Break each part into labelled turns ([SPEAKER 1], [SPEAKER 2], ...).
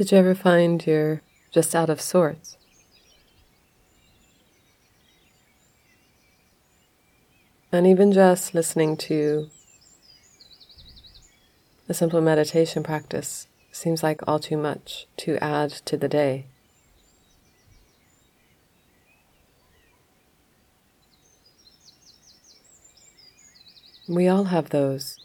[SPEAKER 1] Did you ever find you're just out of sorts? And even just listening to a simple meditation practice seems like all too much to add to the day. We all have those.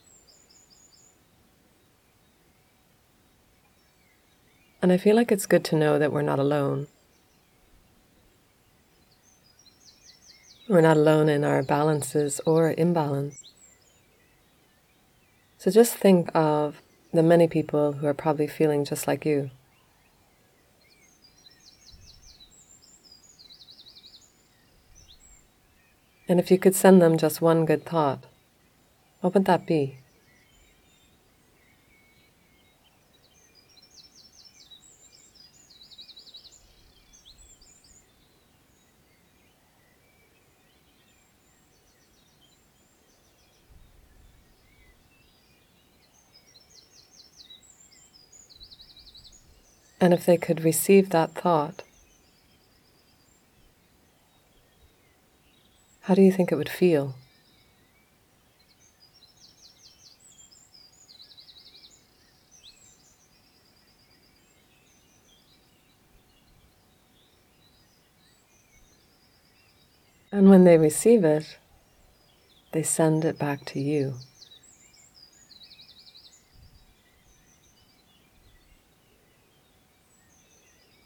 [SPEAKER 1] And I feel like it's good to know that we're not alone. We're not alone in our balances or imbalance. So just think of the many people who are probably feeling just like you. And if you could send them just one good thought, what would that be? And if they could receive that thought, how do you think it would feel? And when they receive it, they send it back to you.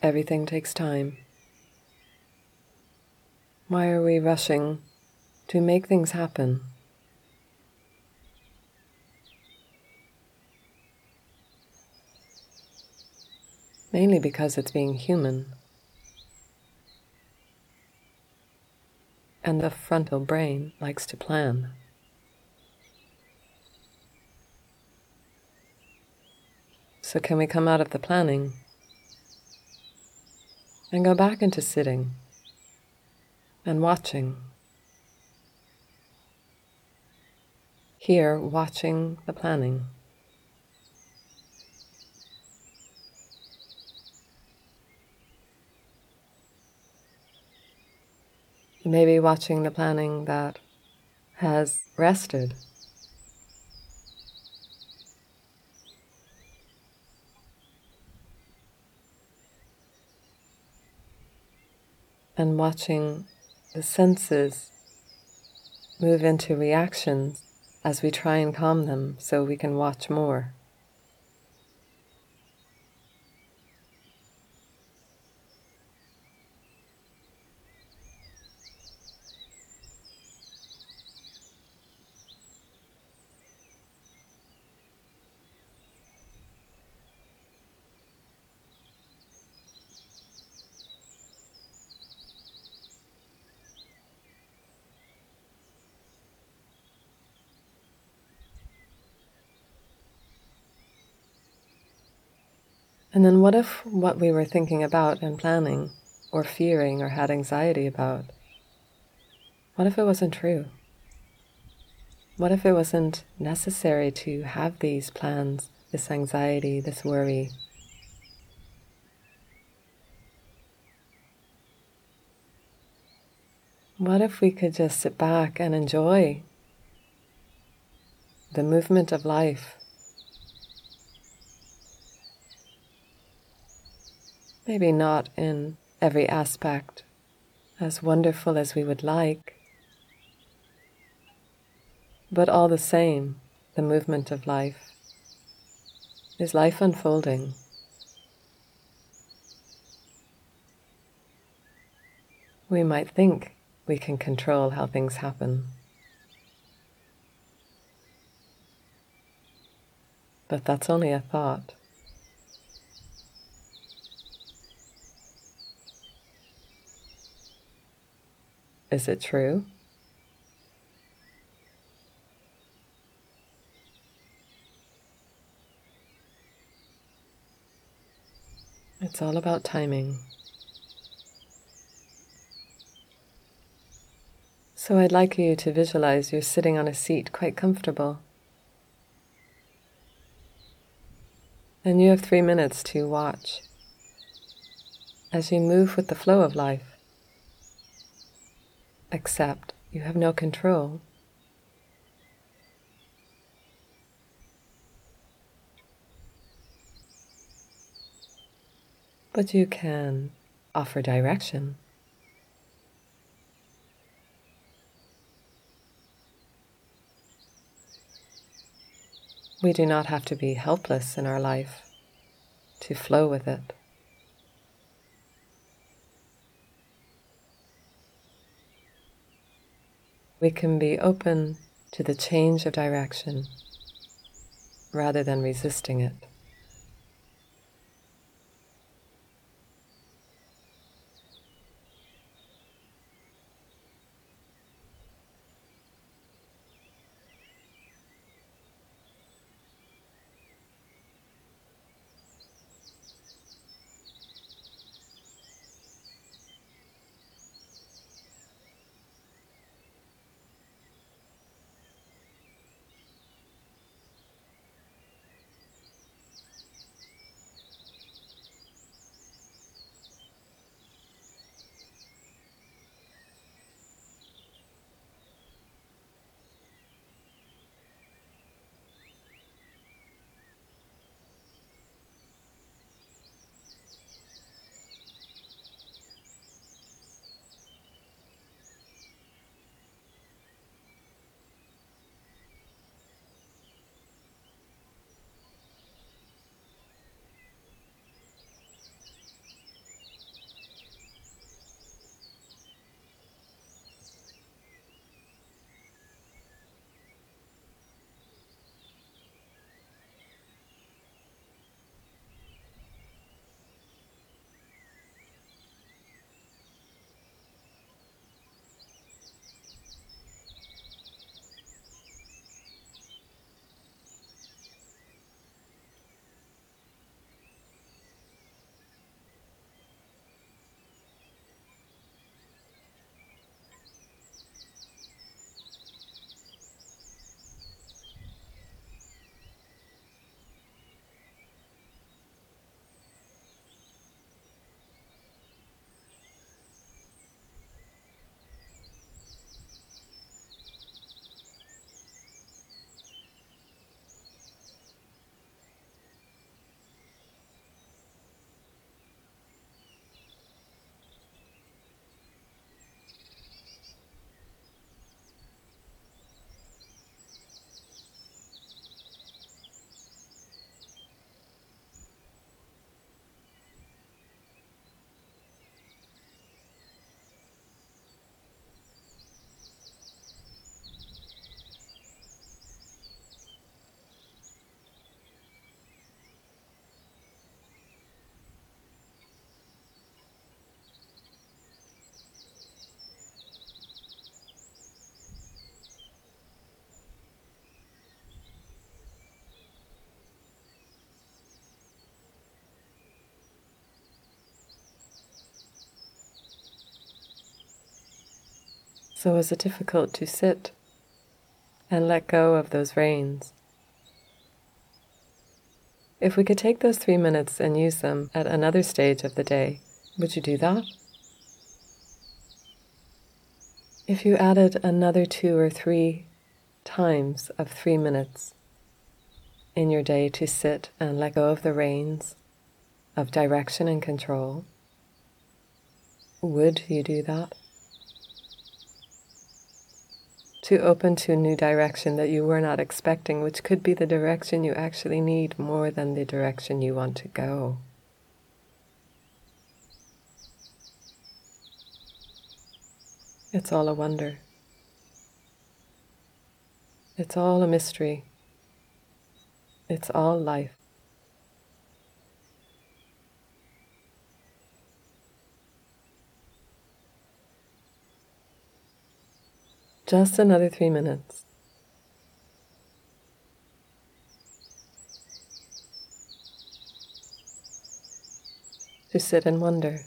[SPEAKER 1] Everything takes time. Why are we rushing to make things happen? Mainly because it's being human. And the frontal brain likes to plan. So, can we come out of the planning and go back into sitting and watching. Here, watching the planning. Maybe watching the planning that has rested. And watching the senses move into reactions as we try and calm them so we can watch more. And then what if what we were thinking about and planning, or fearing, or had anxiety about, what if it wasn't true? What if it wasn't necessary to have these plans, this anxiety, this worry? What if we could just sit back and enjoy the movement of life Maybe not in every aspect as wonderful as we would like, but all the same, the movement of life is life unfolding. We might think we can control how things happen. But that's only a thought. Is it true? It's all about timing. So I'd like you to visualize you're sitting on a seat quite comfortable. And you have three minutes to watch as you move with the flow of life. Accept you have no control. But you can offer direction. We do not have to be helpless in our life to flow with it. We can be open to the change of direction rather than resisting it. So is it difficult to sit and let go of those reins? If we could take those three minutes and use them at another stage of the day, would you do that? If you added another two or three times of three minutes in your day to sit and let go of the reins of direction and control, would you do that? To open to a new direction that you were not expecting, which could be the direction you actually need more than the direction you want to go. It's all a wonder. It's all a mystery. It's all life. Just another three minutes. To sit and wonder.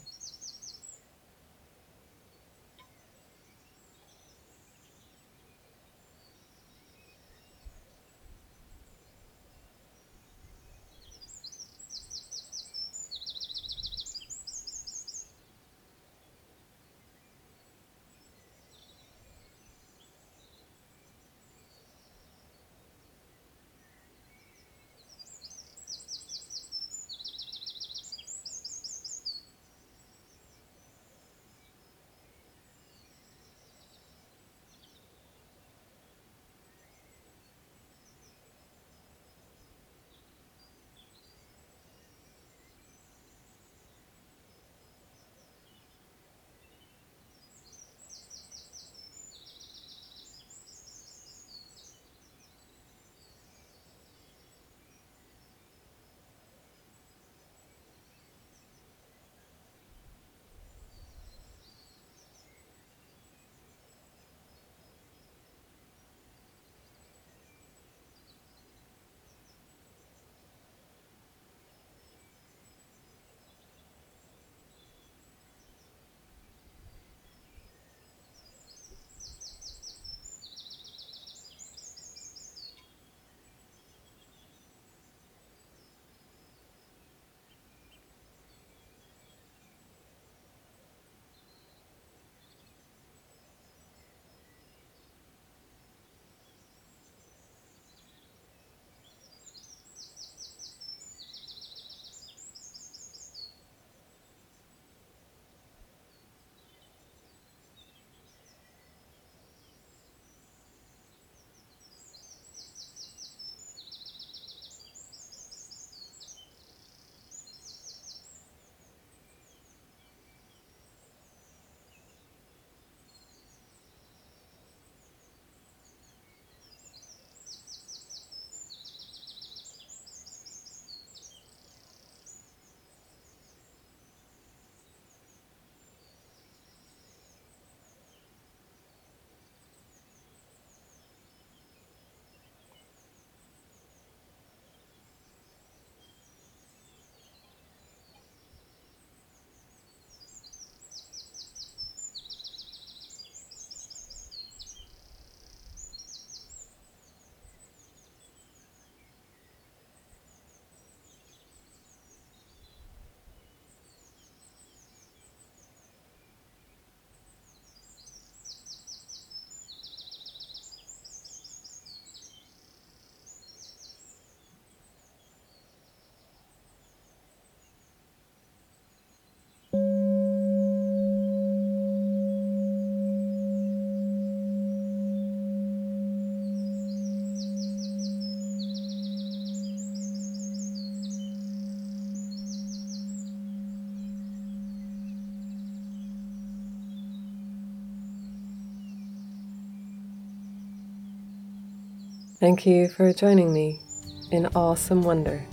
[SPEAKER 1] Thank you for joining me in awesome wonder.